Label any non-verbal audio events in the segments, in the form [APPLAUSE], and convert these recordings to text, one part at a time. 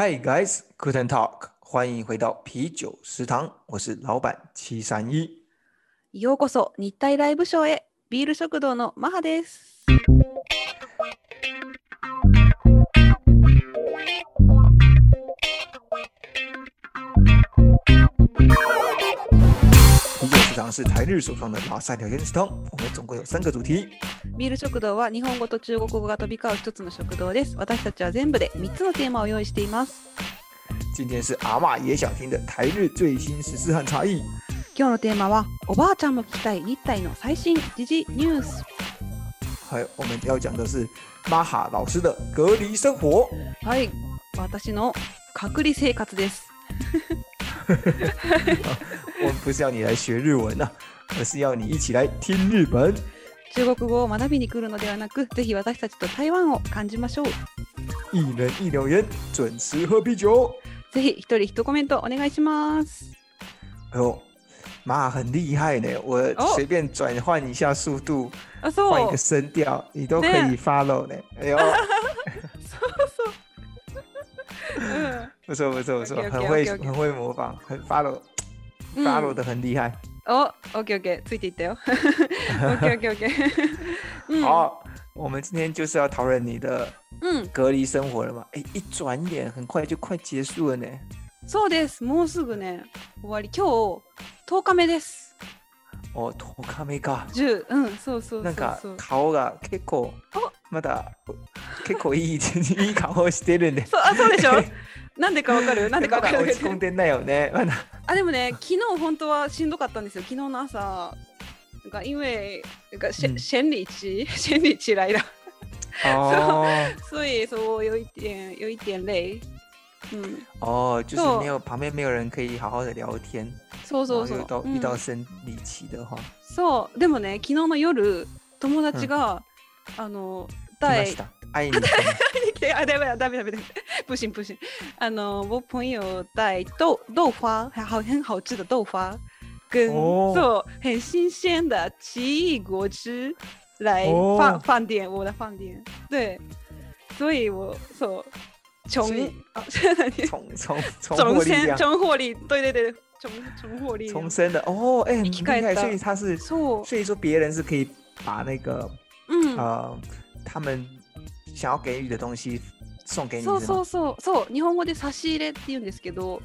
Hi guys, Guten Talk，欢迎回到啤酒食堂，我是老板七三一。ようこそ日体ライブショーへビール食堂のマハです。啤酒食堂是台日首创的马赛聊天我们总共有三个主题。ビール食堂は日本語と中国語が飛び交う一つの食堂です。私たちは全部で3つのテーマを用意しています。今天是阿嬷也想听的台日最新时事和差异。今日のテーマはおばあちゃんも聞きたい日体の最新時事ニュース。还有我们要讲的是玛哈老师的隔离生活。はい、私の隔離生活です。[LAUGHS] 我们不是要你来学日文啊，而是要你一起来听日本。中国語を学びに来るのではなく、ぜひ私たちと台湾を感じましょう。一人一留言，准时喝啤酒。ぜひ一人一コメントお願いします。哎呦，妈很厉害呢！我哦随便转换一下速度，あ、そう换一个。声调，你都可ね以 follow 呢。哎呦，そうそう。うん不错不错不错， OK，OK，OK，OK 很会很会模仿，很 follow うん follow 的很厉害。お、オッケーオッケー、ついていったよ。オッケーオッケーオッケー。[LAUGHS] うん。好，我们今天就是要讨论你的うん、隔离生活了嘛？哎，一转眼很快就快结束了呢。そうです。もうすぐね、終わり。今日10日目です。哦，10日目か。10、うん、そうそうそうなんかそう。顔が結構おまだ結構いい [LAUGHS] いい顔してるんで。そうあ、そうでしょ？[LAUGHS] なんでかわかる？[LAUGHS] なんでかわかる？落ち込んでんだよね。あ、でもね、昨日本当はしんどかったんですよ。昨日の朝。なんか因为那个生嗯生理期，生理期来了，哦所以说有一点有一点累。嗯，[LAUGHS] 哦，就是そう。没有旁边没有人可以好好的聊天，そうそうそう。然后遇。到うん遇到生理期的话，そう。でもね昨日の夜友達が、あの带来ました。[LAUGHS] 爱你可[LAUGHS] 能来て啊，对不对？对不对？[LAUGHS] 对不对？不行不行，啊，no，我朋友带豆豆花，还好很好吃的豆花，跟哦做很新鲜的奇异果汁来哦饭饭店，我的饭店，对，所以我说穷所以啊，重重重重生获力量，重获利，对对对，重重获利，重生的哦，哎，很厉害。生き返った所以他是，そう，所以说别人是可以把那个嗯。呃他们 想要给予的东西送给你，そう？そうそう。そう日本語で差し入れって言うんですけど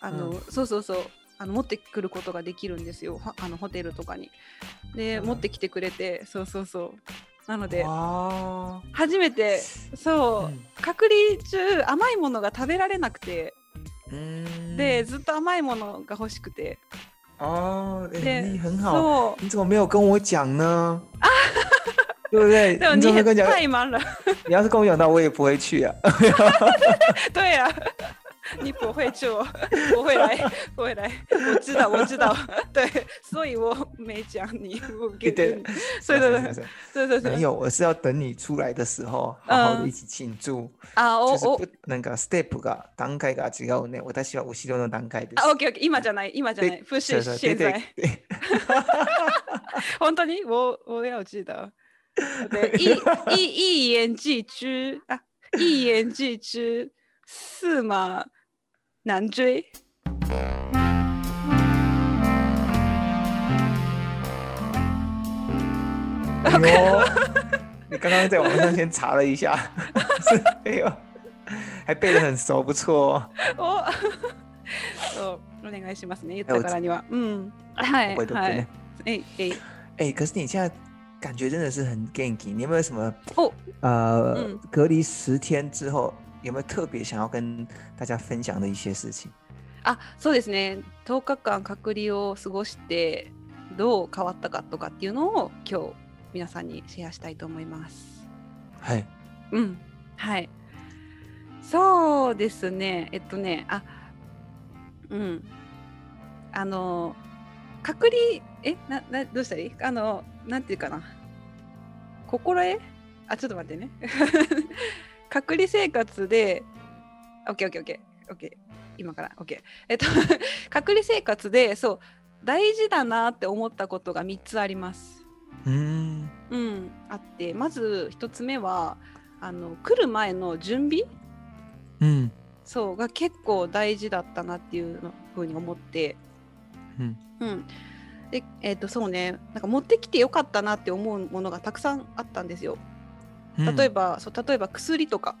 あの、うそうそうそう。あの持ってくることができるんですよ。ほあのホテルとかに。で、うん。持ってきてくれて。そうそうそう。なので哇，初めてそう、嗯隔離中甘いものが食べられなくて。嗯，でずっと甘いものが欲しくて。哦，哎で你很好，你怎么没有跟我讲呢？[LAUGHS] 对不对？你怎你跟我讲？太忙了你要是跟我讲到，[LAUGHS] 我也不会去啊。[LAUGHS] 对呀、[LAUGHS] 你不会做，不会来，不会来。我知道，我知道，对，所以我没讲你，我给对你，对对对对，对。没有，我是要等你出来的时候，好好的一起庆祝。あ、おお就是不，なんかステップが段階が違うね。私は後ろの段階です。あ、オッケーオッケー、今じゃない、今じゃない、不是现在本当に？我我要知道。[LAUGHS] 对，一一一言既知啊，一言既知，驷马难追。哎呦，你刚刚在网上先查了一下，[LAUGHS] 是没有，还背得很熟，不错哦。おそうお願いしますね。言っ哎我たからには。うん。はい覚えとくはいね。。ええ哎，可是你现在 感觉真的是很 ganky，你有没有什么哦。呃、嗯。隔离十天之后，有没有特别想要跟大家分享的一些事情？あそうですね。10日間隔離を過ごしてどう変わったかとかっていうのを今日皆さんにシェアしたいと思います。はい。うん。はい。そうですね。えっとねあうん。あの隔離えななどうしたらいい？あのなんていうかな。心得？あちょっと待ってね。[LAUGHS] 隔離生活で OKOKOKOK 今から。OK えっと [LAUGHS] 隔離生活でそう大事だなって思ったことが3つあります。うん。うん、あって。まず1つ目はあの来る前の準備？うん。そうが結構大事だったなっていうのふうに思って、うん。うん、でえっ、とそうねなんか持ってきてよかったなって思うものがたくさんあったんですよ。例えば、そう例えば薬とか。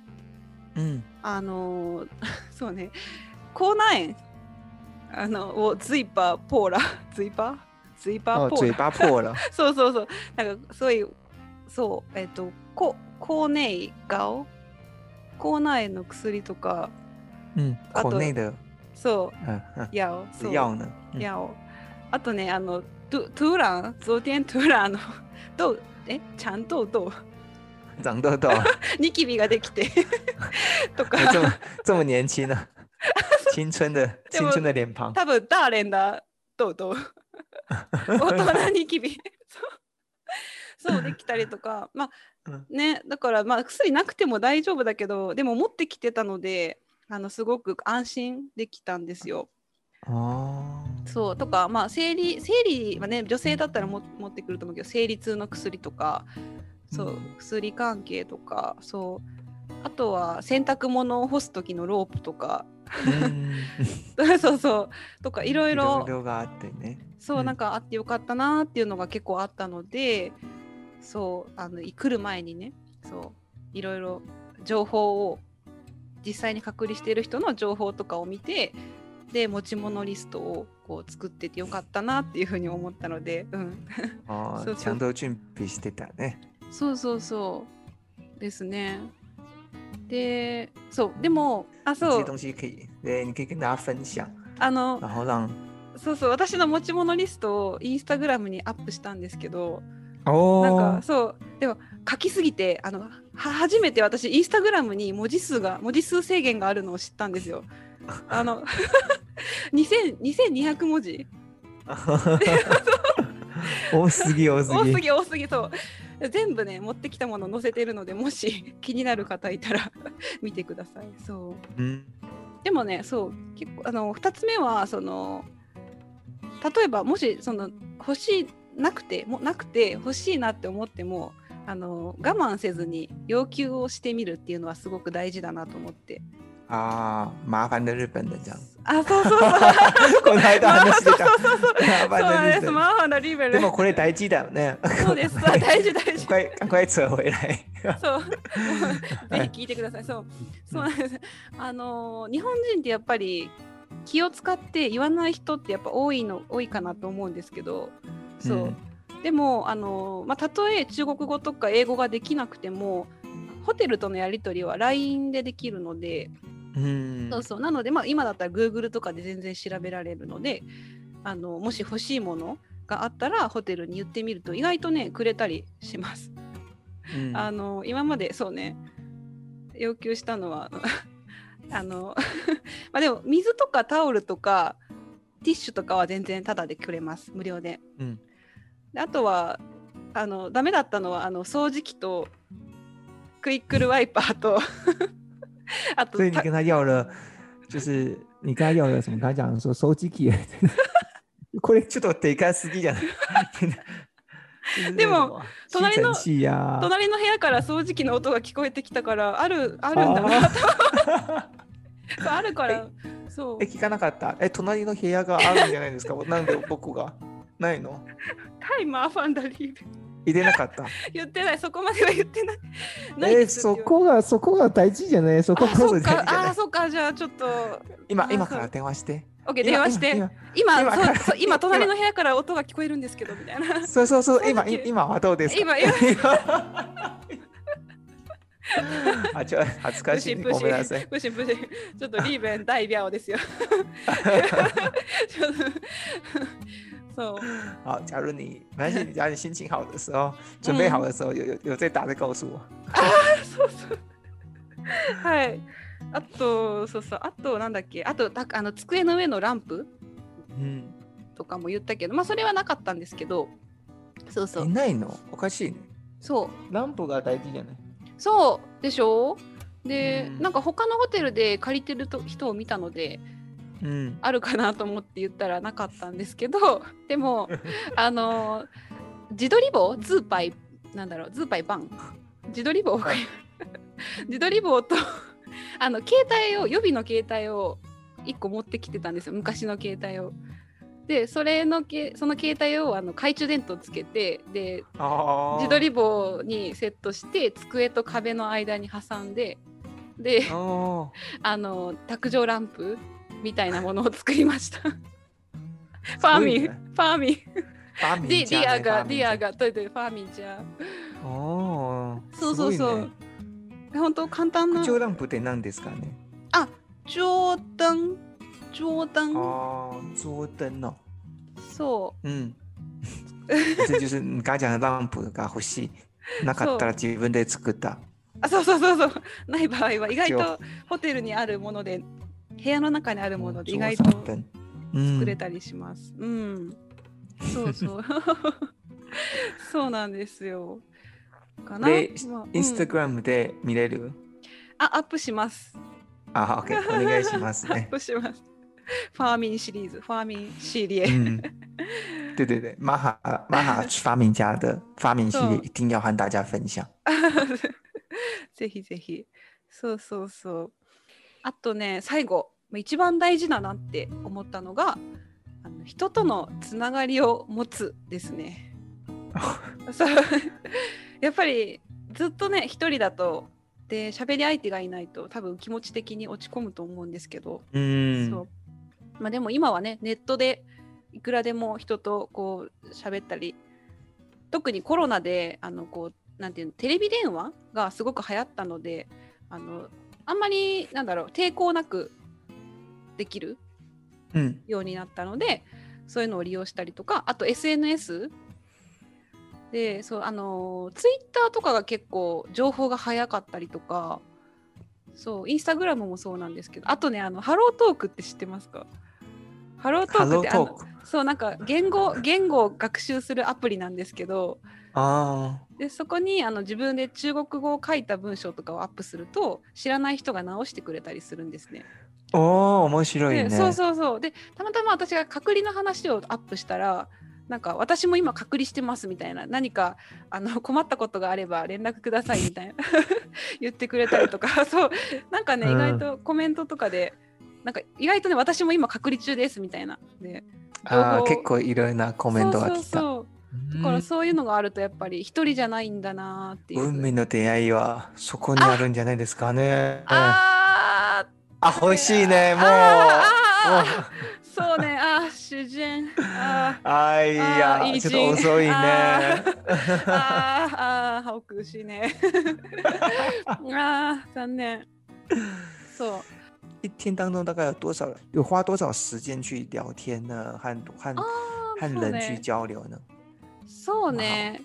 うん。あのー [LAUGHS] そうね。口内炎。あのをズイパーポーラ。[LAUGHS] ズイパー？ズイパーポーラ。巴破了そうそうそう。なんかそういうそうえっ、とこ口内顔？口内炎の薬とか。嗯あと口内的そ嗯嗯う药そう。药呢嗯药あとねあの突突然昨天突然のどう？え？ちゃんとどう？长痘痘ニキビができて。[LAUGHS] とか。这么这么年轻呢 [LAUGHS] 青春的青春的脸庞。多分ダーレンだ。どうどう。[LAUGHS] 大人ニキビ。そう。そうできたりとか。まあうん。ねだからまあ薬なくても大丈夫だけどでも持ってきてたのであのすごく安心できたんですよ。哦そうとかまあ生理生理はね女性だったらも持ってくると思うけど生理痛の薬とかそう、うん。薬関係とかそう。あとは洗濯物を干す時のロープとか。嗯 [LAUGHS] そうそう。とかいろいろ。があってね。そう、うん。なんかあってよかったなっていうのが結構あったのでそうあの来る前にねそういろいろ情報を実際に隔離している人の情報とかを見てで持ち物リストをこう作っててよかったなっていうふうに思ったので、うん、哦 [LAUGHS] そうそう。ちゃんと準備してたね。そうそうそう。ですね。でそうでもあ这些そう东西可以对你可以跟大家分享。あの然后让そうそう。私の持ち物リストをインスタグラムにアップしたんですけど、なん哦かそう。でも書きすぎてあのは初めて私インスタグラムに文字数が文字数制限があるのを知ったんですよ。あの [LAUGHS] 2000 2200文字？多すぎ多すぎ。多すぎ多すぎそう。全部ね持ってきたもの載せてるのでもし [LAUGHS] 気になる方いたら [LAUGHS] 見てください。そう。うん。でもねそう。結構あの2つ目はその例えばもしその欲しいなくてもなくて欲しいなって思ってもあの我慢せずに要求をしてみるっていうのはすごく大事だなと思ってあー麻烦的日本人这样あそうそうそう [LAUGHS] この間話してたそう麻烦的日本マーハンダリベルでもこれ大事だよねそうです大事大事快赶快扯回来そう。[LAUGHS] ぜひ聞いてください。そう。そうなんです。あのー日本人ってやっぱり気を使って言わない人ってやっぱ多いの多いかなと思うんですけど、そう。でもあのーまあたとえ中国語とか英語ができなくても。ホテルとのやり取りは LINE でできるので、うん。そうそう。なので、まあ、今だったら Google とかで全然調べられるのであのもし欲しいものがあったらホテルに言ってみると意外とねくれたりします。うん。あの今までそうね要求したのは [LAUGHS] あの [LAUGHS] まあでも水とかタオルとかティッシュとかは全然タダでくれます。無料で。うん。であとはあのダメだったのはあの掃除機とクイックルワイパーとあとた所以你跟他要了，[LAUGHS] 就是你跟他要了什么？跟他讲说收集機。[LAUGHS] これちょっとでかすぎじゃない？[LAUGHS] でも隣の。隣の部屋から掃除機の音が聞こえてきたからあるあるんだなあそうあるからそうえ聞かなかった？え隣の部屋があるんじゃないですか？なんで僕が？ないの？タイマーファンダリー入れなかった。[LAUGHS] 言ってないそこまでは言ってないないえですってそこがそこが大事じゃない？そこあ、こそあ、ゃない？そっか、じゃあちょっと、今今から電話して。オッケー、電話して、今今、今そう今、隣の部屋から音が聞こえるんですけど、みたいな。そうそうそう今今はどうですか？今今あちょ恥ずかしい。プシンプシごめんなさいン。、プシンプシン、ちょっとリーベン大秒ですよ。[LAUGHS] [LAUGHS] ちょっとそう、[LAUGHS] 好，假如你没关系，假如你心情好的时候，准备好的时候，有有有再打再告诉我。そうそう。はい。あと、そうそう、あと、なんだっけ、あと、たあの机の上のランプうん。とかも言ったけど、まあ、それはなかったんですけど。そうそ。いうないの？おかしいね。そう。ランプが大事じゃない？そうでしょ？で、うんなんか他のホテルで借りてると人を見たのでうん。あるかなと思って言ったらなかったんですけど [LAUGHS] でもあの自撮り棒ズーパイなんだろうズーパイバン自撮り棒はい。自撮り棒 [LAUGHS] とあの携帯を予備の携帯を1個持ってきてたんですよ。昔の携帯を。でそれのけその携帯をあの懐中電灯つけてで哦自撮り棒にセットして机と壁の間に挟んでで哦，あの卓上ランプみたいなものを作りました。[LAUGHS] ファーミン、ねファーミン、发明ディディアがディアが、对对、ファーミンじゃ。哦，そうそうそう。本当簡単な空。調ランプって何ですかね？上灯、上灯、哦，桌灯哦，そ嗯，这就是你刚才讲的ランプが欲しい。なかったら自分で作った。う。あ、そうそうそうそう。ない場合は意外一とホテルにあるもので、部屋の中にあるもので意外と。作れたりします。うん。そうそう。そうなんですよ。かな？でまあうんインスタグラムで見れる？あ、アップします。あ、OK，お願いします [LAUGHS] アッね。プします。ファーミンシリーズ、ファーミン系列。嗯，对对对，玛哈玛哈发明家的发明系列一定要和大家分享。[LAUGHS] ぜひぜひ。そうそうそう。あとね、最後、まあ一番大事だなって思ったのが、あの人とのつながりを持つですね。[LAUGHS] そう。[LAUGHS] やっぱりずっとね、一人だと、で、喋り相手がいないと、多分気持ち的に落ち込むと思うんですけど、嗯そう。まあ、でも今はねネットでいくらでも人とこう喋ったり特にコロナであのこうなんていうのテレビ電話がすごく流行ったのであのあんまりなんだろう抵抗なくできる嗯ようになったのでそういうのを利用したりとかあと SNS でそうあのツイッターとかが結構情報が早かったりとかそうインスタグラムもそうなんですけどあとねあのハロートークって知ってますか？ハロートークってあの。そうなんか言語言語を学習するアプリなんですけどあでそこにあの自分で中国語を書いた文章とかをアップすると知らない人が直してくれたりするんですね。あ、おお、面白いね。でそうそうそう。でたまたま私が隔離の話をアップしたらなんか私も今隔離してますみたいな。何かあの困ったことがあれば連絡くださいみたいな。[LAUGHS] 言ってくれたりとか。[LAUGHS] そう。なんかね、うん意外とコメントとかでなんか意外とね私も今隔離中ですみたいな。であー結構いろいろなコメントが来た。そうそうそうだからそういうのがあるとやっぱり一人じゃないんだなっていう。運命の出会いはそこにあるんじゃないですかね。ああー欲しいね、もう。そうね、あー主人。あーあいやちょっと遅いね。ああーあ苦しいね。[LAUGHS] ああ、残念。そう。一天当中大概有多少？有花多少时间去聊天呢？和和あ和人去ね。交流呢？そうね。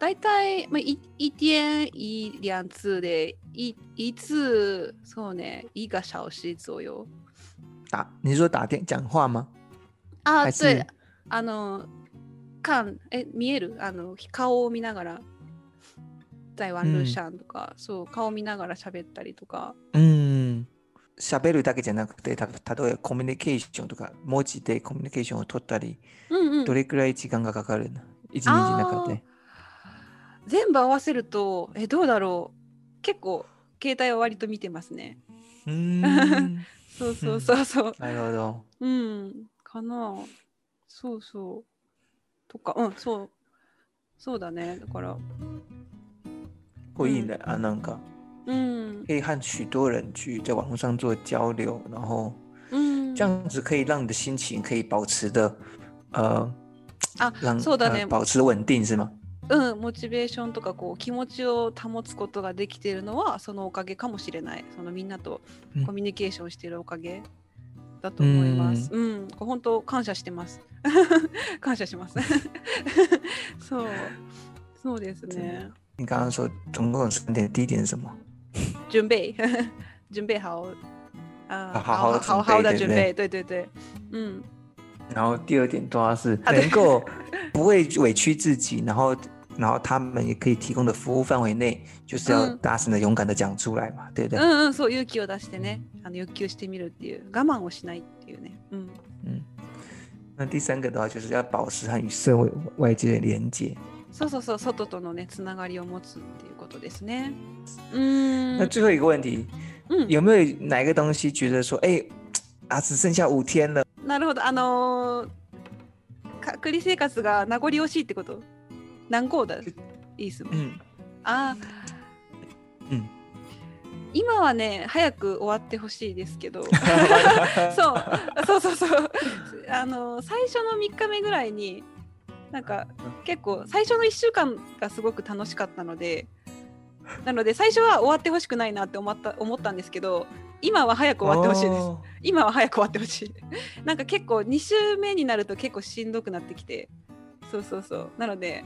大体、まあ、一一天一两次で、一一次、そうね、一个小时左右。打你说打电讲话吗？あ对、あの、看、え、見える？あの、顔を見ながら、在玩ルシャンとか、そう、顔見ながら喋ったりとか。うん。喋るだけじゃなくて、た例えばコミュニケーションとか、文字でコミュニケーションを取ったり、うんうんど。れくらい時間がかかるの？一日の中で。全部合わせると、え、どうだろう結構、携帯は割と見てますね。うーん。[LAUGHS] そうそうそうそう。なるほど。うん、かな。そうそう。とか、うん、そう。そうだね。だから、会い呢啊，那个うん。可以和许多人去在网络上做交流，然后うん、这样子可以让你的心情可以保持的，呃，あ让そうだね呃保持稳定是吗？うん、モチベーションとかこう気持ちを保つことができているのはそのおかげかもしれない。そのみんなとうんコミュニケーションしているおかげだと思います。うん、これ本当感謝してます。[LAUGHS] 感謝します。[LAUGHS] そう、そうですね。你刚刚说总共有三点，第一点是什么？準備 [LAUGHS] 準備好啊，好好地好好的準準備備，對對對，嗯，然后第二点重要是啊对能够不会委屈自己，然后然后他们也可以提供的服务范围内，就是要嗯大声的、勇敢的讲出来嘛，对不对？うんうん、そう勇気を出してね、あの欲求してみるっていう我慢をしないっていうね、うん、嗯。那第三个的话，就是要保持和与社会外界的连接。そうそうそう外とのねつながりを持つっていうことですね。うーん、那最后一个问题， うん。有没有哪一个东西觉得说，哎，啊，只剩下五天了？ なるほど。あのー隔離生活が名残惜しいってこと？何号だ？いいっすもん。嗯ああ。うん今はね、早く終わってほしいですけど。[LAUGHS] そうそうそうそうあの最初の3日目ぐらいになんか結構最初の1週間がすごく楽しかったのでなので最初は終わってほしくないなって思った思ったんですけど今は早く終わってほしいです。哦今は早く終わってほしい。[LAUGHS] なんか結構2週目になると結構しんどく na ってきて。そうそうそう。なので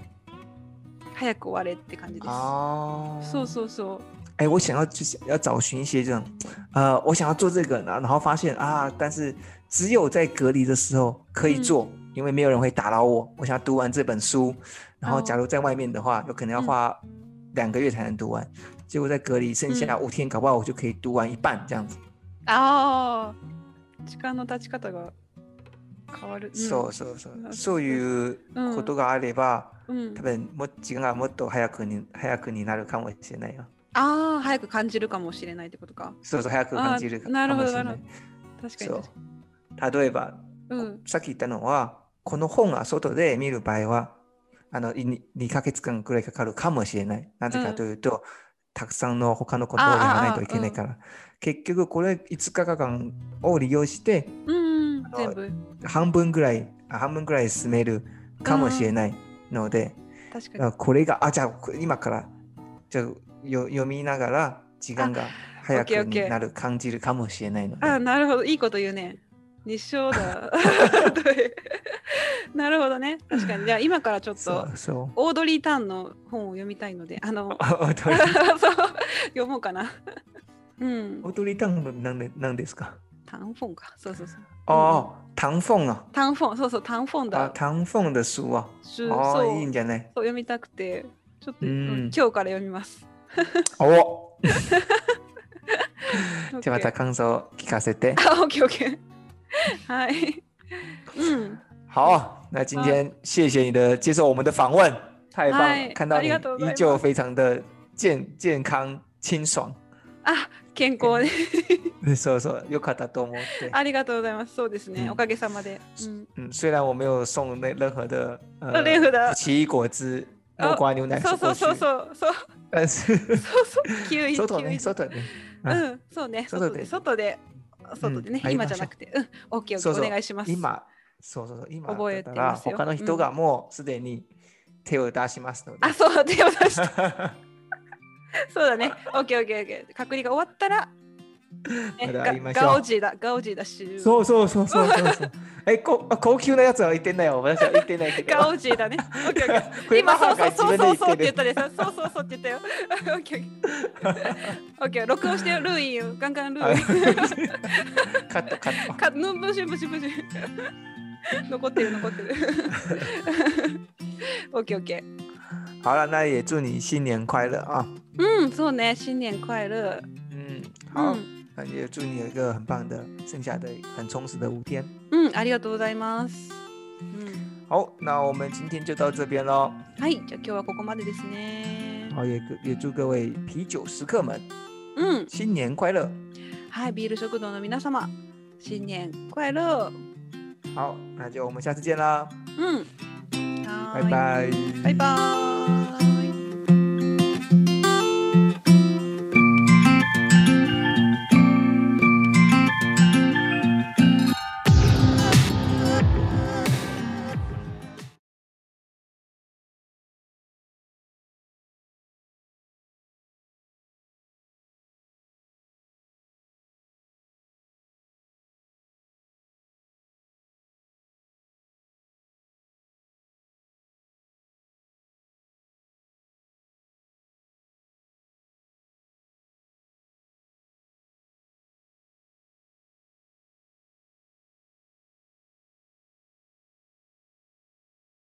早く終われって感じです。哦，そうそうそう。哎，我想要就是要找寻一些这种，呃，我想要做这个，然后然后发现啊，但是只有在隔离的时候可以做，因为没有人会打扰我。我想要读完这本书，然后哦。假如在外面的话，有可能要花两个月才能读完，结果在隔离剩下五天，搞不好我就可以读完一半这样子。ああ時間の経ち方が変わる、うんそうそうそううんそういうことがあれば、うん多、分も時間がもっと早くに早くになるかもしれないよ。ああ早く感じるかもしれないってことかそうそう早く感じるかあなるほどもしれな。ないる確かにそう例えばうんさっき言ったのは、この本が外で見る場合は、あのい2ヶ月間くらいかかるかもしれない。なぜかというと、たくさんの他のことをやらないといけないから。結局、これ5日間を利用して、半分ぐらい、あ半分ぐらい進めるかもしれないので、確かに。これが、あ、じゃあ今からじゃあよ読みながら時間が早くなる、感じるかもしれないので。あなるほど。いいこと言うね。日照だ [LAUGHS] [LAUGHS] [LAUGHS] なるほどね。確かに。じゃあ今からちょっそとうそう。オードリー・ターンの本を読みたいのであの [LAUGHS] 踊 [LAUGHS] そう読もうかな。うん。りりたんなんでなんですか？タンフォンか。そうそうそう。哦，唐凤啊，タンフォンそうそうタンフォン啊，だ唐凤的书啊，書哦，そう。いいんじゃない？そう読みたくて。ちょっと、うん。うん今日から読みます。お。じゃあまた感想聞かせて。あ、OK OK，嗨，嗯，好，那今天谢谢你的接受我们的访问，太棒嗨了，看到你ありがとうございます依旧非常的健健康清爽。あ、健康。でそうそう、よかったと思って。ありがとうございます。そうですね、うんおかげさまで。うん、嗯，虽然我没有送那任何的呃 [LAUGHS] 任何的。奇异果汁、木瓜牛奶そうそうそう过去，そうそう。但是そうそう。急に [LAUGHS] 外ね、急に外ね。うん、そうね、外で外で。外でね、うん。今じゃなくて、うん、オッケーオッケー。そうそう。お願いします。今、そうそうそう、今だ覚えってたらますよ他の人がもうすでに手を出しますので。あ、そう手を出した。[LAUGHS] そうだね、オッケーオッケーオッケー。隔離が終わったら、[LAUGHS] ね、またガオジーだ、ガオジーだし。そうそうそうそうそうそう。[LAUGHS] え、こ高級なやつは言ってないよ。私は言ってないけど。ガオジーだね。オッケーオッケー。今そうそうがそうそうそうって言ったでさ、そうそうそうって言ったよ。オッケーオッケー。オッケー、録音してよ、ルーインよ。ガンガンルーイン。カットカット。かぬブシブシブシ。残ってる残ってる。オッケーオッケー。好了，那也祝你新年快乐啊！うん、そうね、新年快乐。嗯，う好，ん、那也祝你有一个很棒的剩下的很充实的五天。うん、ありがとうございます。うん、好，那我们今天就到这边喽。はい、じゃあ今日はここまでですね。好，也也祝各位啤酒食客们うん、新年快乐。はい、ビール食堂の皆様、新年快乐。好那就我们下次见啦。嗯。拜拜。拜拜。